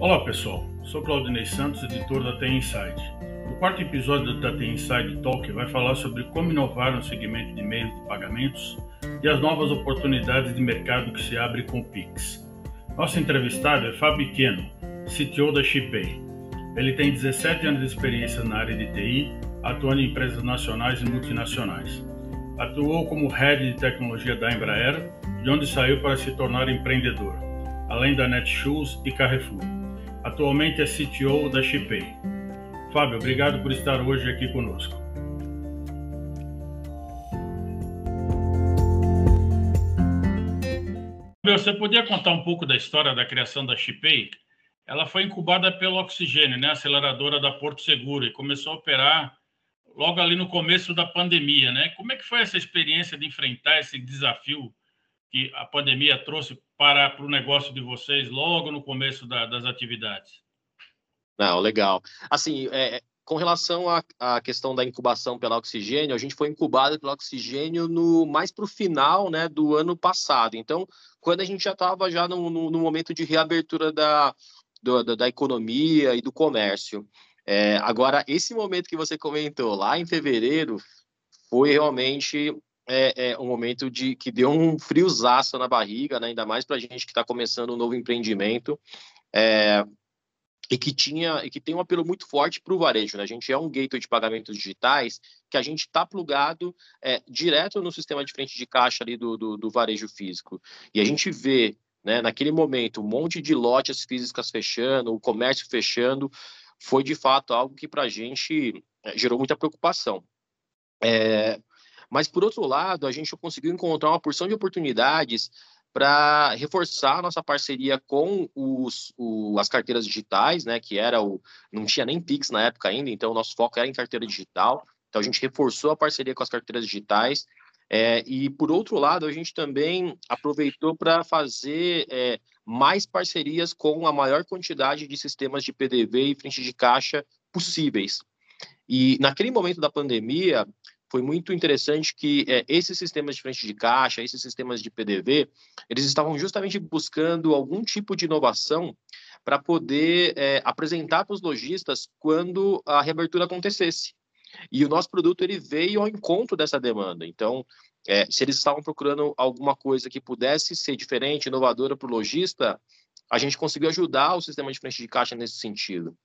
Olá pessoal, sou Claudinei Santos, editor da TI Insight. O quarto episódio da TI Insight Talk vai falar sobre como inovar no segmento de meios de pagamentos e as novas oportunidades de mercado que se abrem com o Pix. Nosso entrevistado é Fábio Queno, CTO da Shipay. Ele tem 17 anos de experiência na área de TI, atuando em empresas nacionais e multinacionais. Atuou como Head de Tecnologia da Embraer, de onde saiu para se tornar empreendedor, além da Netshoes e Carrefour. Atualmente é CTO da Shipay. Fábio, obrigado por estar hoje aqui conosco. Você podia contar um pouco da história da criação da Shipay? Ela foi incubada pelo Oxigênio, né, aceleradora da Porto Seguro, e começou a operar logo ali no começo da pandemia, né? Como é que foi essa experiência de enfrentar esse desafio que a pandemia trouxe para, para o negócio de vocês logo no começo da, das atividades? Não, legal. Assim, é, com relação à, à, questão da incubação pelo oxigênio, a gente foi incubado pelo oxigênio no mais para o final né, do ano passado. Então, quando a gente já estava já no, no, no, momento de reabertura da, do, da, da, economia e do comércio. É, agora, esse momento que você comentou lá em fevereiro foi realmente é, é, um momento de que deu um friozaço na barriga, né? ainda mais para a gente que está começando um novo empreendimento. É, e que tinha e que tem um apelo muito forte para o varejo. Né? A gente é um gateway de pagamentos digitais que a gente está plugado é, direto no sistema de frente de caixa ali do, do, do varejo físico. E a gente vê, né, naquele momento, um monte de lojas físicas fechando, o comércio fechando, foi de fato algo que para a gente é, gerou muita preocupação. É, mas, por outro lado, a gente conseguiu encontrar uma porção de oportunidades para reforçar nossa parceria com os, o, as carteiras digitais, né, que era o não tinha nem Pix na época ainda, então o nosso foco era em carteira digital. Então a gente reforçou a parceria com as carteiras digitais. É, e por outro lado, a gente também aproveitou para fazer é, mais parcerias com a maior quantidade de sistemas de PDV e frente de caixa possíveis. E naquele momento da pandemia, foi muito interessante que é, esses sistemas de frente de caixa, esses sistemas de PDV, eles estavam justamente buscando algum tipo de inovação para poder é, apresentar para os lojistas quando a reabertura acontecesse. E o nosso produto ele veio ao encontro dessa demanda. Então, é, se eles estavam procurando alguma coisa que pudesse ser diferente, inovadora para o lojista, a gente conseguiu ajudar o sistema de frente de caixa nesse sentido.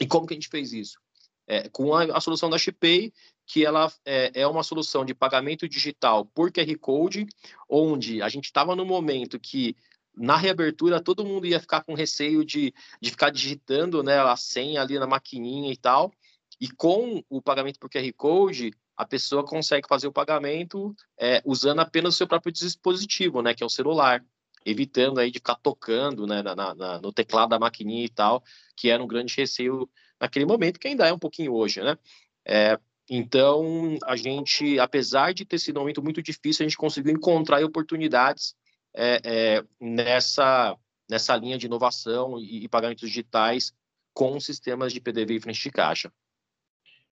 E como que a gente fez isso? É, com a, a, solução da Shipay, que ela é, é, uma solução de pagamento digital por QR Code, onde a gente estava no momento que na reabertura todo mundo ia ficar com receio de, de ficar digitando né, a senha ali na maquininha e tal, e com o pagamento por QR Code, a pessoa consegue fazer o pagamento é, usando apenas o seu próprio dispositivo, né, que é o celular, evitando aí de ficar tocando né, na, na, no teclado da maquininha e tal, que era um grande receio naquele momento, que ainda é um pouquinho hoje, né? É, então, a gente, apesar de ter sido um momento muito difícil, a gente conseguiu encontrar oportunidades é, é, nessa, nessa linha de inovação e, e, pagamentos digitais com sistemas de PDV e frente de caixa.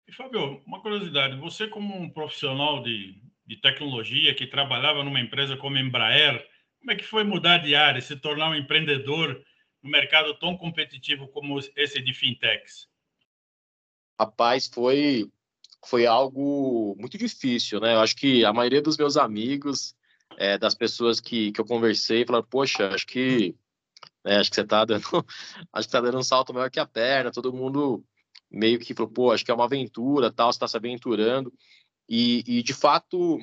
E, Fábio, uma curiosidade, você como um profissional de, de tecnologia que trabalhava numa empresa como Embraer, como é que foi mudar de área, se tornar um empreendedor no mercado tão competitivo como esse de fintechs? Rapaz, foi foi algo muito difícil, né? Eu acho que a maioria dos meus amigos, é, das pessoas que, que eu conversei, falaram: Poxa, acho que né, acho que você está dando, acho que tá dando um salto maior que a perna. Todo mundo meio que falou: Pô, acho que é uma aventura, tal, você está se aventurando. E, e de fato,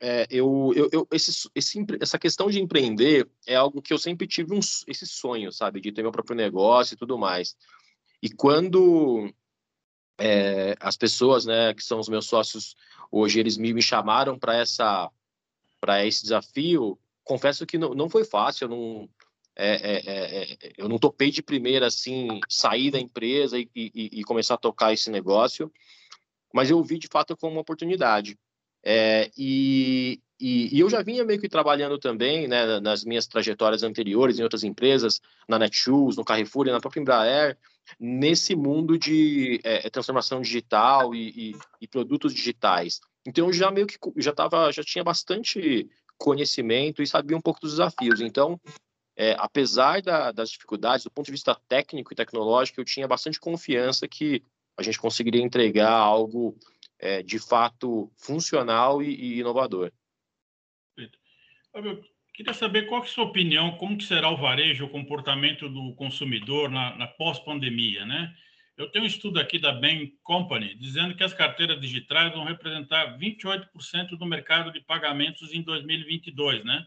é, eu, eu, eu esse, esse, essa questão de empreender é algo que eu sempre tive um, esse sonho, sabe, de ter meu próprio negócio e tudo mais. E quando é, as pessoas, né, que são os meus sócios hoje, eles me, me chamaram para essa para esse desafio. Confesso que não, não foi fácil, eu não é, é, é, é, eu não topei de primeira assim sair da empresa e, e, e, começar a tocar esse negócio, mas eu vi de fato como uma oportunidade. É, e, e, eu já vinha meio que trabalhando também, né, nas minhas trajetórias anteriores em outras empresas, na Netshoes, no Carrefour e na própria Embraer, nesse mundo de é, transformação digital e, e, e, produtos digitais. Então eu já meio que já tava, já tinha bastante conhecimento e sabia um pouco dos desafios. Então é, apesar da, das dificuldades, do ponto de vista técnico e tecnológico, eu tinha bastante confiança que a gente conseguiria entregar algo é, de fato funcional e, e inovador. Eu queria saber qual é a sua opinião, como que será o varejo, o comportamento do consumidor na, na pós-pandemia, né? Eu tenho um estudo aqui da Bain Company dizendo que as carteiras digitais vão representar 28% do mercado de pagamentos em 2022, né?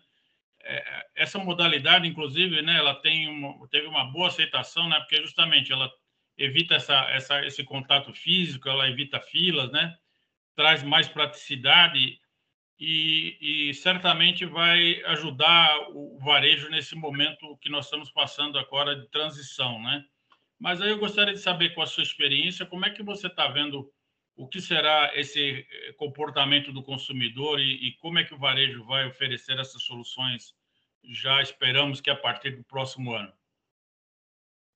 É, essa modalidade, inclusive, né, ela tem uma, teve uma boa aceitação, né, porque justamente ela evita essa, essa, esse contato físico, ela evita filas, né, traz mais praticidade e, e certamente vai ajudar o varejo nesse momento que nós estamos passando agora de transição, né? Mas aí eu gostaria de saber, com a sua experiência, como é que você está vendo o que será esse eh, comportamento do consumidor e, e, como é que o varejo vai oferecer essas soluções? Já esperamos que a partir do próximo ano.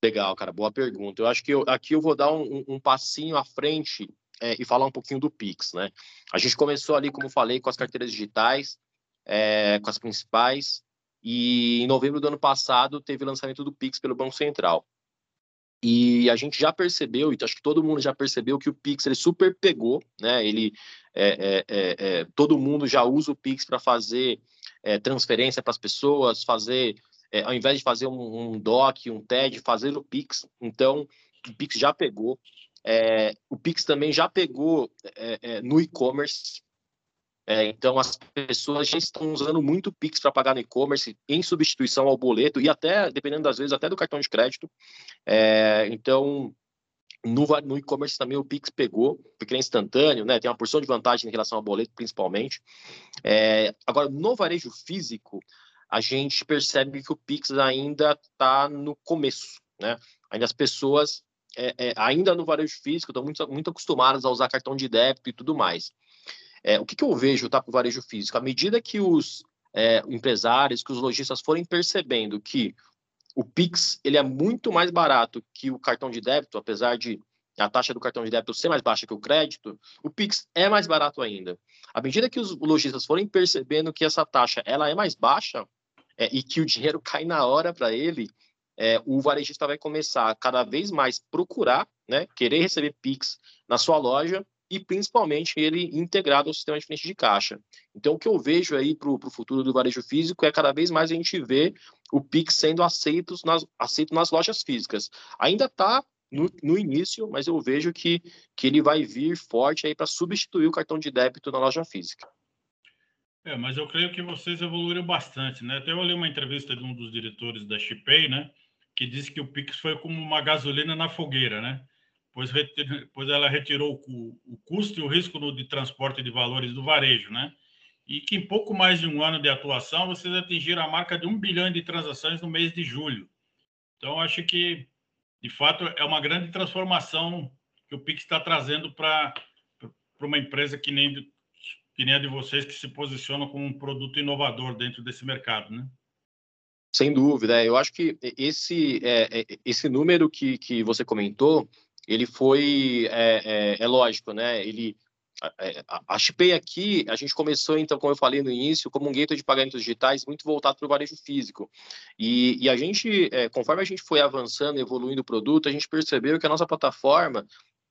Legal, cara, boa pergunta. Eu acho que eu, aqui eu vou dar um, um passinho à frente é, e falar um pouquinho do Pix, né? A gente começou ali, como falei, com as carteiras digitais, é, com as principais, e em novembro do ano passado teve o lançamento do Pix pelo Banco Central. E a gente já percebeu, e acho que todo mundo já percebeu que o Pix ele super pegou, né? Ele é, é, é, todo mundo já usa o Pix para fazer é, transferência para as pessoas, fazer ao invés de fazer um, um, DOC, um TED, fazer o Pix. Então, o Pix já pegou. O Pix também já pegou no e-commerce. É, então, as pessoas já estão usando muito o Pix para pagar no e-commerce, em substituição ao boleto, e até, dependendo das vezes, até do cartão de crédito. É, então, no, no e-commerce também o Pix pegou, porque é instantâneo, né? Tem uma porção de vantagem em relação ao boleto, principalmente. É, agora, no varejo físico, a gente percebe que o Pix ainda está no começo, né? Ainda as pessoas, é, é, ainda no varejo físico, estão muito, muito acostumadas a usar cartão de débito e tudo mais. É, o que, que, eu vejo tá, para o varejo físico? À medida que os é, empresários, que os lojistas forem percebendo que o Pix ele é muito mais barato que o cartão de débito, apesar de a taxa do cartão de débito ser mais baixa que o crédito, o Pix é mais barato ainda. À medida que os lojistas forem percebendo que essa taxa ela é mais baixa é, e que o dinheiro cai na hora para ele, é, o varejista vai começar a cada vez mais procurar, né, querer receber Pix na sua loja e principalmente ele integrado ao sistema de frente de caixa. Então, o que eu vejo aí para o futuro do varejo físico é cada vez mais a gente ver o Pix sendo aceito nas, aceito nas lojas físicas. Ainda está no, no, início, mas eu vejo que, que ele vai vir forte aí para substituir o cartão de débito na loja física. É, mas eu creio que vocês evoluíram bastante, né? Até eu li uma entrevista de um dos diretores da Chipay, né? Que disse que o Pix foi como uma gasolina na fogueira, né? pois, pois ela retirou o, o custo e o risco de transporte de valores do varejo, né? E que em pouco mais de um ano de atuação, vocês atingiram a marca de um bilhão de transações no mês de julho. Então, acho que, de fato, é uma grande transformação que o Pix está trazendo para uma empresa que nem, que nem a de vocês, que se posiciona como um produto inovador dentro desse mercado, né? Sem dúvida, eu acho que esse, é, é esse número que, que você comentou ele foi, é, é, é lógico, né? Ele, a, a Shipay aqui, a gente começou, então, como eu falei no início, como um gateway de pagamentos digitais muito voltado para o varejo físico. E, e a gente, é, conforme a gente foi avançando, evoluindo o produto, a gente percebeu que a nossa plataforma,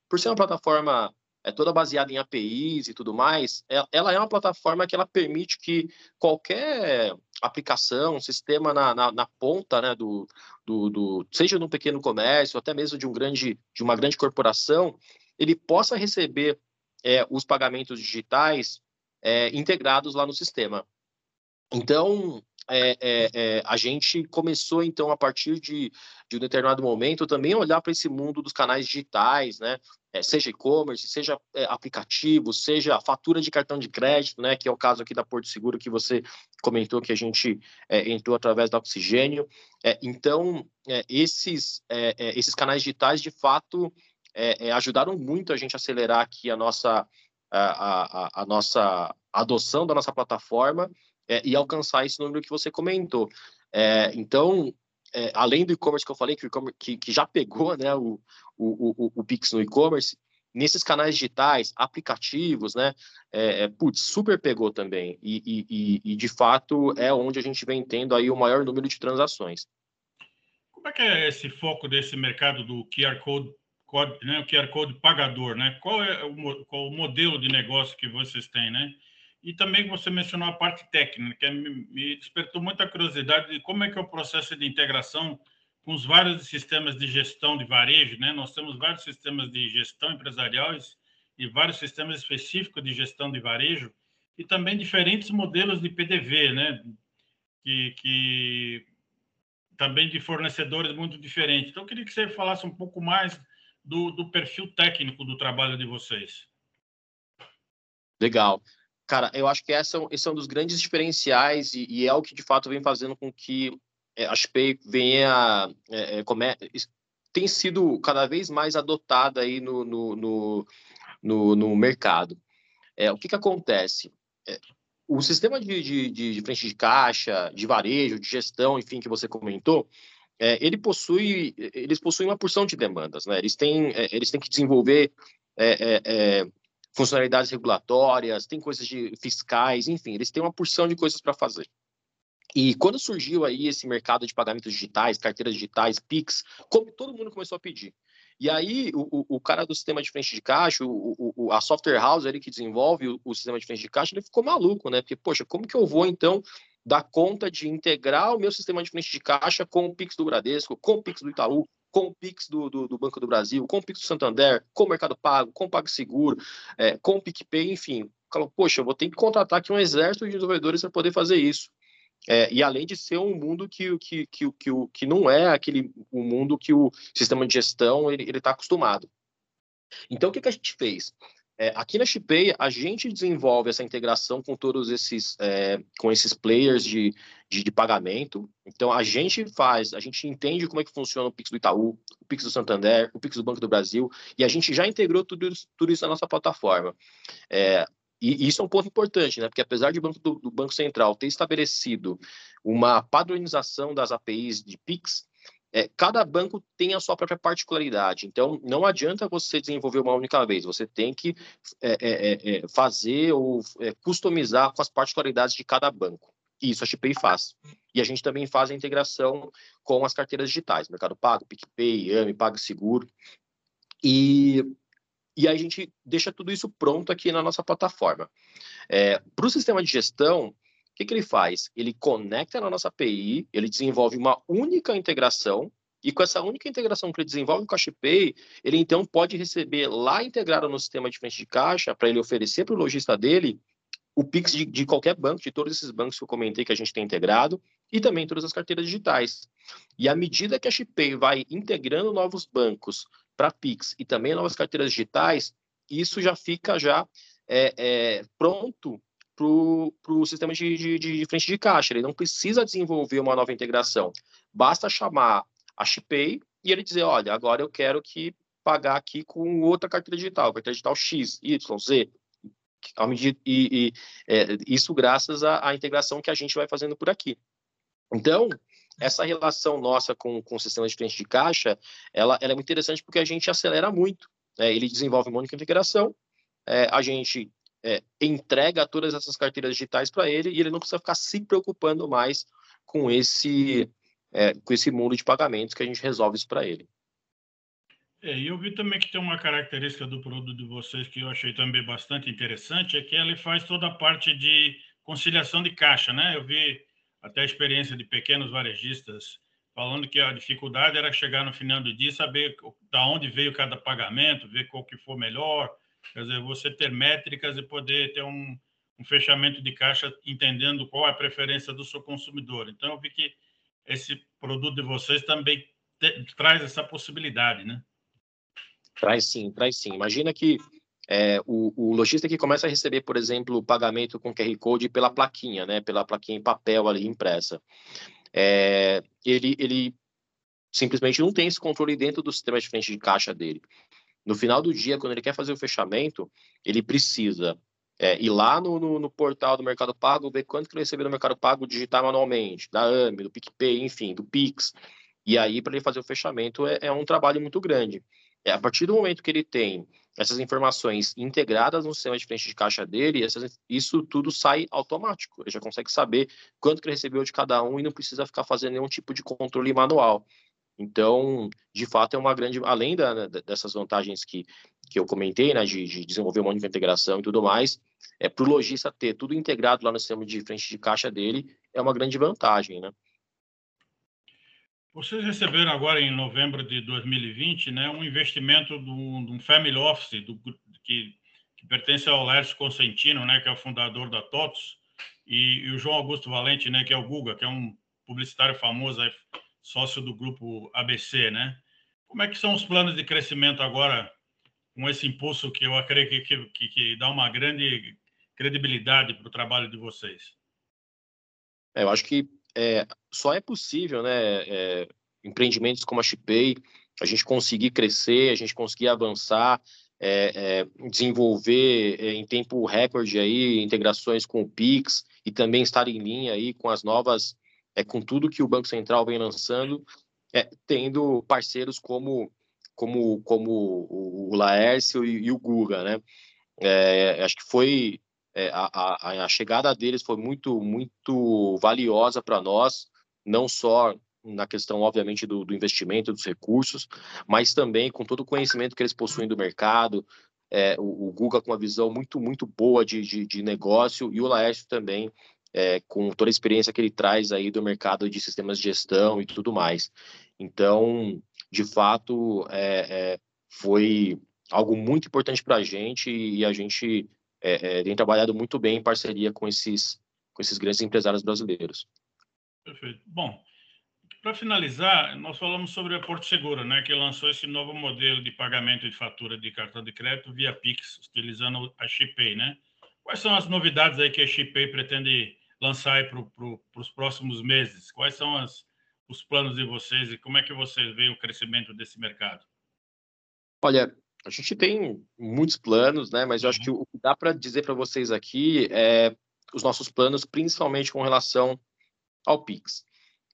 por ser uma plataforma é toda baseada em APIs e tudo mais, é, ela é uma plataforma que ela permite que qualquer aplicação, sistema na, na, na ponta, né, do, do, do, seja num pequeno comércio, até mesmo de um grande, de uma grande corporação, ele possa receber é, os pagamentos digitais é, integrados lá no sistema. Então, é, é, é, a gente começou, então, a partir de, de um determinado momento, também olhar para esse mundo dos canais digitais, né? É, seja e-commerce, seja é, aplicativo, seja fatura de cartão de crédito, né? Que é o caso aqui da Porto Seguro que você comentou que a gente é, entrou através da Oxigênio. então, esses, esses canais digitais, de fato, ajudaram muito a gente a acelerar aqui a nossa, a, a, a nossa adoção da nossa plataforma é, e alcançar esse número que você comentou. É, então, é, além do e-commerce que eu falei, que, que, que, já pegou né, o, o, o, o Pix no e-commerce, nesses canais digitais, aplicativos, né? É, é, putz, super pegou também. E, e, e, de fato, é onde a gente vem tendo aí o maior número de transações. Como é que é esse foco desse mercado do QR Code, code, né? o QR Code pagador, né? Qual é o, qual o modelo de negócio que vocês têm, né? E também você mencionou a parte técnica, que me despertou muita curiosidade de como é que é o processo de integração com os vários sistemas de gestão de varejo, né? Nós temos vários sistemas de gestão empresariais e vários sistemas específicos de gestão de varejo e também diferentes modelos de PDV, né? Que, que também de fornecedores muito diferentes. Então, eu queria que você falasse um pouco mais do, do perfil técnico do trabalho de vocês. Legal. Cara, eu acho que essa, esse é um dos grandes diferenciais e, e é o que de fato vem fazendo com que é, a Shipay venha é, é come, tem sido cada vez mais adotada aí no, no, no, no, no mercado. É, o que, que acontece? É, o sistema de, de, de, frente de caixa, de varejo, de gestão, enfim, que você comentou, é, ele possui, eles possuem uma porção de demandas, né? Eles têm, é, eles têm que desenvolver é, funcionalidades regulatórias, tem coisas de fiscais, enfim, eles têm uma porção de coisas para fazer. E quando surgiu aí esse mercado de pagamentos digitais, carteiras digitais, Pix, como todo mundo começou a pedir. E aí, o, o, cara do sistema de frente de caixa, o, o, a software house ali que desenvolve o, o, sistema de frente de caixa, ele ficou maluco, né? Porque, poxa, como que eu vou, então, dar conta de integrar o meu sistema de frente de caixa com o Pix do Bradesco, com o Pix do Itaú, com o Pix do, do, do Banco do Brasil, com o Pix do Santander, com o Mercado Pago, com o PagSeguro, é, com o PicPay, enfim. Falou, poxa, eu vou ter que contratar aqui um exército de desenvolvedores para poder fazer isso. É, e além de ser um mundo que, que, que, que, que não é aquele o mundo que o sistema de gestão ele está acostumado. Então, o que, que a gente fez? É, aqui na Shipay, a gente desenvolve essa integração com todos esses, é, com esses players de, de, de, pagamento. Então, a gente faz, a gente entende como é que funciona o Pix do Itaú, o Pix do Santander, o Pix do Banco do Brasil, e a gente já integrou tudo, tudo isso na nossa plataforma. É, e isso é um ponto importante, né? Porque apesar de banco do, do, Banco Central ter estabelecido uma padronização das APIs de Pix, é, cada banco tem a sua própria particularidade. Então, não adianta você desenvolver uma única vez. Você tem que é, é, é, é fazer ou é, customizar com as particularidades de cada banco. Isso a Chipay faz. E a gente também faz a integração com as carteiras digitais, Mercado Pago, PicPay, AME, PagSeguro. E e a gente deixa tudo isso pronto aqui na nossa plataforma. Para o sistema de gestão, que, que ele faz? Ele conecta na nossa API, ele desenvolve uma única integração e com essa única integração que ele desenvolve com a CashPay, ele então pode receber lá integrado no sistema de frente de caixa para ele oferecer para o lojista dele o Pix de, de, qualquer banco, de todos esses bancos que eu comentei que a gente tem integrado, e também todas as carteiras digitais. E à medida que a CashPay vai integrando novos bancos para Pix e também novas carteiras digitais, isso já fica já é, é, pronto para o sistema de, de, de, frente de caixa. Ele não precisa desenvolver uma nova integração. Basta chamar a Shipay e ele dizer, olha, agora eu quero que pagar aqui com outra carteira digital, carteira digital X, Y, Z. E, e é, isso graças à, à integração que a gente vai fazendo por aqui. Então, essa relação nossa com, com o sistema de frente de caixa, ela, ela é muito interessante porque a gente acelera muito. Né? Ele desenvolve uma única integração, é, a gente é, entrega todas essas carteiras digitais para ele e ele não precisa ficar se preocupando mais com esse, é, com esse mundo de pagamentos que a gente resolve isso para ele. É, eu vi também que tem uma característica do produto de vocês que eu achei também bastante interessante, é que ele faz toda a parte de conciliação de caixa, né? Eu vi até a experiência de pequenos varejistas falando que a dificuldade era chegar no final do dia saber da onde veio cada pagamento, ver qual que for melhor, quer dizer, você ter métricas e poder ter um, um fechamento de caixa entendendo qual é a preferência do seu consumidor. Então, eu vi que esse produto de vocês também te, traz essa possibilidade, né? Traz sim, traz sim. Imagina que é, o, o lojista que começa a receber, por exemplo, o pagamento com QR Code pela plaquinha, né, pela plaquinha em papel ali impressa, é, ele, ele simplesmente não tem esse controle dentro do sistema de frente de caixa dele. No final do dia, quando ele quer fazer o fechamento, ele precisa é, ir lá no, no, no, portal do Mercado Pago, ver quanto que ele recebeu no Mercado Pago, digitar manualmente, da AME, do PicPay, enfim, do Pix. E aí, para ele fazer o fechamento, é, é um trabalho muito grande. É, a partir do momento que ele tem essas informações integradas no sistema de frente de caixa dele, essas, isso tudo sai automático. Ele já consegue saber quanto que ele recebeu de cada um e não precisa ficar fazendo nenhum tipo de controle manual. Então, de fato, é uma grande. Além da, dessas vantagens que, que eu comentei, né, de, de desenvolver uma única integração e tudo mais, é para o lojista ter tudo integrado lá no sistema de frente de caixa dele, é uma grande vantagem, né? Vocês receberam agora em novembro de 2020, né, um investimento de um family office do, que, que, pertence ao Lércio Consentino, né, que é o fundador da TOTOS, e, e, o João Augusto Valente, né, que é o Guga, que é um publicitário famoso, aí, sócio do grupo ABC, né? Como é que são os planos de crescimento agora com esse impulso que eu acredito que, que, que dá uma grande credibilidade para o trabalho de vocês? É, eu acho que é, só é possível, né, é, empreendimentos como a Chipay, a gente conseguir crescer, a gente conseguir avançar, é, é desenvolver é, em tempo recorde aí integrações com o Pix e também estar em linha aí com as novas, é, com tudo que o Banco Central vem lançando, tendo parceiros como como como o, Laércio e, e o Guga, né? acho que foi é, a, a, a, chegada deles foi muito, muito valiosa para nós, não só na questão, obviamente, do, do, investimento, dos recursos, mas também com todo o conhecimento que eles possuem do mercado, é, o, o, Guga com uma visão muito, muito boa de, de, de negócio e o Laércio também é, com toda a experiência que ele traz aí do mercado de sistemas de gestão e tudo mais. Então, de fato, é, é foi algo muito importante para a gente e a gente é, é, tem trabalhado muito bem em parceria com esses, com esses grandes empresários brasileiros. Perfeito. Bom, para finalizar, nós falamos sobre a Porto Seguro, né, que lançou esse novo modelo de pagamento de fatura de cartão de crédito via Pix, utilizando a Chipay, né? Quais são as novidades aí que a Chipay pretende lançar para pro, os próximos meses? Quais são as, os planos de vocês e como é que vocês veem o crescimento desse mercado? Olha, a gente tem muitos planos, né? Mas eu acho que uhum. o que dá para dizer para vocês aqui é os nossos planos, principalmente com relação ao Pix.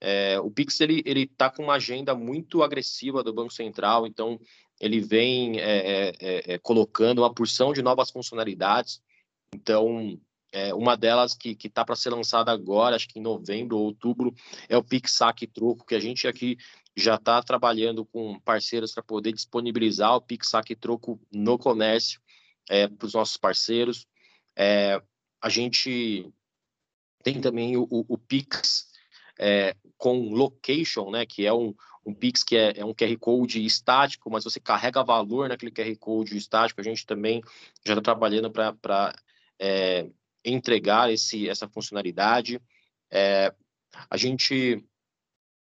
É, o Pix ele ele está com uma agenda muito agressiva do Banco Central, então ele vem é, é, é colocando uma porção de novas funcionalidades. Então, é, uma delas que está para ser lançada agora, acho que em novembro ou outubro, é o Pix Troco, que a gente aqui já está trabalhando com parceiros para poder disponibilizar o Pix Troco no comércio é, para os nossos parceiros. É, a gente tem também o, o, o Pix é, com location, né, que é um, um Pix que é, é, um QR Code estático, mas você carrega valor naquele QR Code estático. A gente também já está trabalhando para é, entregar esse, essa funcionalidade. É, a gente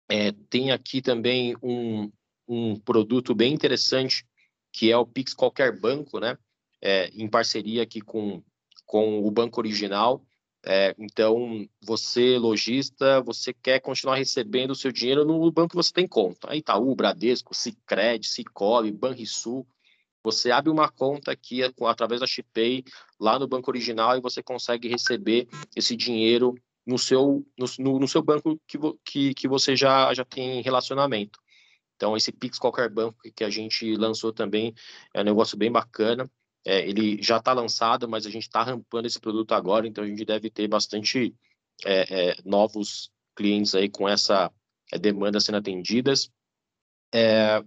é, tem aqui também um, um produto bem interessante, que é o Pix Qualquer Banco, né? É, em parceria aqui com, com o banco original. É, então, você, lojista, você quer continuar recebendo o seu dinheiro no banco que você tem conta. Itaú, Bradesco, Sicredi, Cicobi, Banrisul. Você abre uma conta aqui através da Chipay lá no banco original e você consegue receber esse dinheiro no seu, no, no seu banco que, que, que você já, já tem relacionamento. Então, esse Pix Qualquer Banco que a gente lançou também é um negócio bem bacana. É, ele já está lançado, mas a gente está rampando esse produto agora, então a gente deve ter bastante é, é, novos clientes aí com essa é, demanda sendo atendidas. É,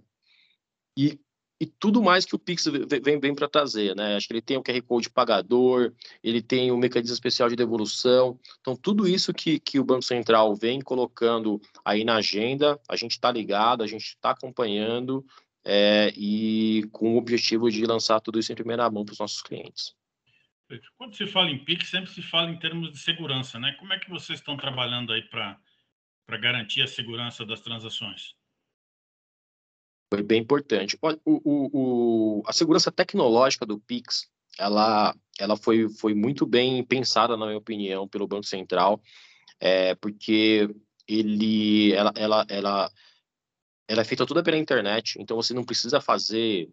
e e tudo mais que o Pix vem, vem para trazer, né? Acho que ele tem o QR Code pagador, ele tem o mecanismo especial de devolução. Então, tudo isso que, que o Banco Central vem colocando aí na agenda, a gente está ligado, a gente está acompanhando é, e com o objetivo de lançar tudo isso em primeira mão para os nossos clientes. Quando se fala em Pix, sempre se fala em termos de segurança, né? Como é que vocês estão trabalhando aí para garantir a segurança das transações? Foi bem importante. O, o, o, a segurança tecnológica do Pix, ela, ela foi, foi muito bem pensada, na minha opinião, pelo Banco Central, é, porque ele, ela, ela, ela, ela é feita toda pela internet, então você não precisa fazer,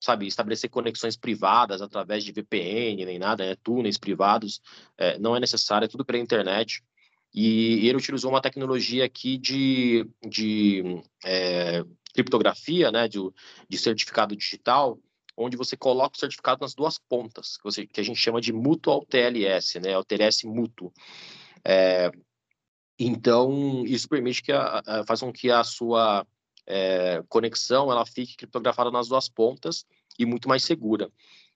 sabe, estabelecer conexões privadas através de VPN, nem nada, né, túneis privados, é, não é necessário, é tudo pela internet. E ele utilizou uma tecnologia aqui de, de é, criptografia, né, de, de certificado digital, onde você coloca o certificado nas duas pontas, que, você, que a gente chama de Mutual TLS, né? O TLS mútuo. É, então, isso permite que a, a, faz com que a sua é, conexão ela fique criptografada nas duas pontas e muito mais segura.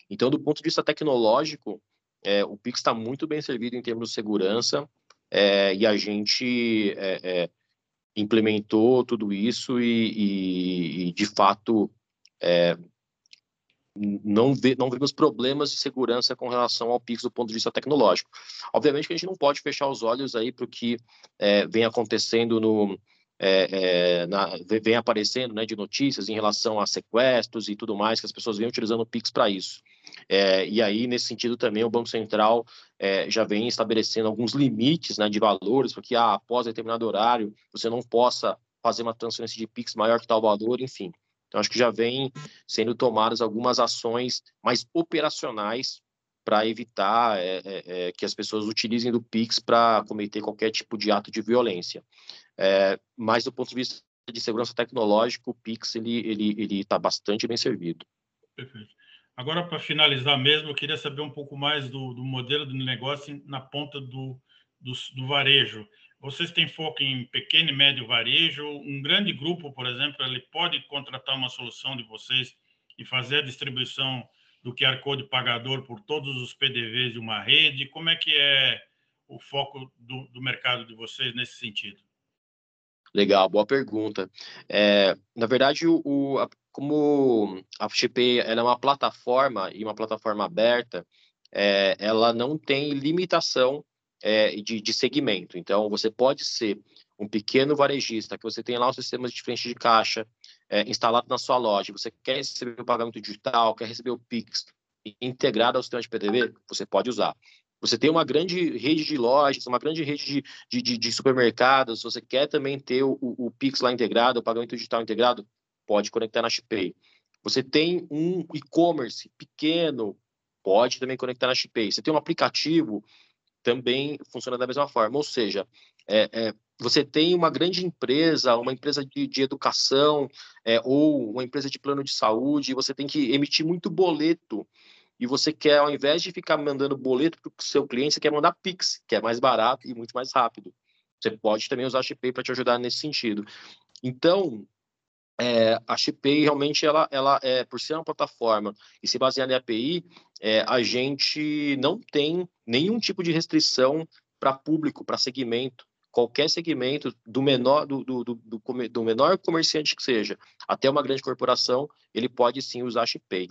Então, do ponto de vista tecnológico, é, o Pix está muito bem servido em termos de segurança é, e a gente é, é, implementou tudo isso e, e, e de fato, é, não, vê, não vemos problemas de segurança com relação ao Pix do ponto de vista tecnológico. Obviamente que a gente não pode fechar os olhos aí para o que é, vem acontecendo no, é, é, na, vem aparecendo né, de notícias em relação a sequestros e tudo mais, que as pessoas vêm utilizando o Pix para isso. É, e aí, nesse sentido, também o Banco Central é, já vem estabelecendo alguns limites né, de valores, porque ah, após determinado horário você não possa fazer uma transferência de Pix maior que tal valor, enfim. Então, acho que já vem sendo tomadas algumas ações mais operacionais para evitar é, é, é, que as pessoas utilizem do Pix para cometer qualquer tipo de ato de violência. É, mas, do ponto de vista de segurança tecnológica, o Pix ele ele ele está bastante bem servido. Perfeito. Agora, para finalizar mesmo, eu queria saber um pouco mais do, do modelo de negócio na ponta do, do, do varejo. Vocês têm foco em pequeno e médio varejo? Um grande grupo, por exemplo, ele pode contratar uma solução de vocês e fazer a distribuição do QR Code pagador por todos os PDVs de uma rede? Como é que é o foco do, do mercado de vocês nesse sentido? Legal, boa pergunta. É, na verdade, o, o a, como a FGP é uma plataforma e uma plataforma aberta, é, ela não tem limitação é, de, de segmento. Então, você pode ser um pequeno varejista, que você tem lá os sistemas de frente de caixa é, instalado na sua loja, você quer receber o pagamento digital, quer receber o Pix integrado ao sistema de PDV, você pode usar. Você tem uma grande rede de lojas, uma grande rede de, de, de supermercados, você quer também ter o, o, Pix lá integrado, o pagamento digital integrado, pode conectar na Shipay. Você tem um e-commerce pequeno, pode também conectar na Shipay. Você tem um aplicativo, também funciona da mesma forma. Ou seja, é, é, você tem uma grande empresa, uma empresa de, de educação é, ou uma empresa de plano de saúde, você tem que emitir muito boleto e você quer, ao invés de ficar mandando boleto para o seu cliente, você quer mandar Pix, que é mais barato e muito mais rápido. Você pode também usar a Shipay para te ajudar nesse sentido. Então, é, a Shipay realmente ela, ela é por ser uma plataforma e se basear em API, é, a gente não tem nenhum tipo de restrição para público, para segmento. Qualquer segmento, do menor, do, do, do, do, menor comerciante que seja, até uma grande corporação, ele pode sim usar a Shipay.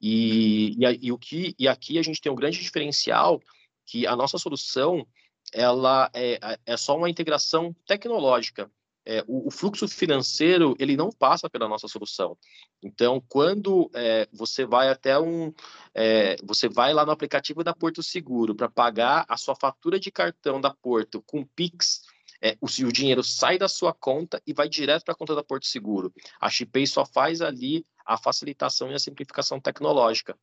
E, e, e, o que, e aqui a gente tem um grande diferencial que a nossa solução ela é, é só uma integração tecnológica é, o, o, fluxo financeiro ele não passa pela nossa solução. Então, quando é, você vai até um, é, você vai lá no aplicativo da Porto Seguro para pagar a sua fatura de cartão da Porto com Pix, é, o, o, dinheiro sai da sua conta e vai direto para a conta da Porto Seguro. A Chipay só faz ali a facilitação e a simplificação tecnológica.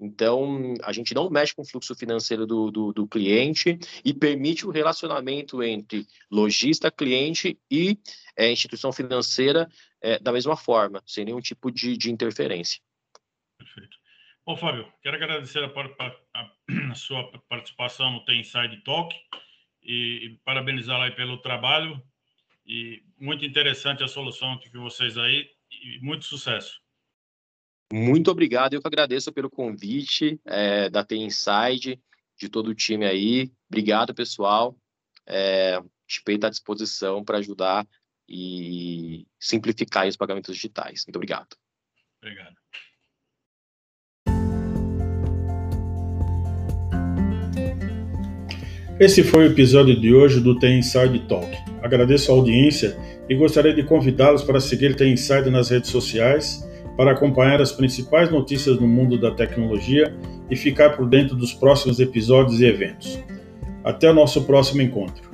Então, a gente não mexe com o fluxo financeiro do, do, do cliente e permite o relacionamento entre lojista, cliente e é, instituição financeira é, da mesma forma, sem nenhum tipo de, de interferência. Perfeito. Bom, Fábio, quero agradecer a, a, a sua participação no Inside Talk e, e parabenizá-la pelo trabalho e muito interessante a solução que vocês aí e muito sucesso. Muito obrigado, eu que agradeço pelo convite é, da T Inside, de todo o time aí. Obrigado, pessoal. É, o está à disposição para ajudar e simplificar os pagamentos digitais. Muito obrigado. Obrigado. Esse foi o episódio de hoje do Tem Inside Talk. Agradeço a audiência e gostaria de convidá-los para seguir Tem Inside nas redes sociais para acompanhar as principais notícias no mundo da tecnologia e ficar por dentro dos próximos episódios e eventos. Até o nosso próximo encontro.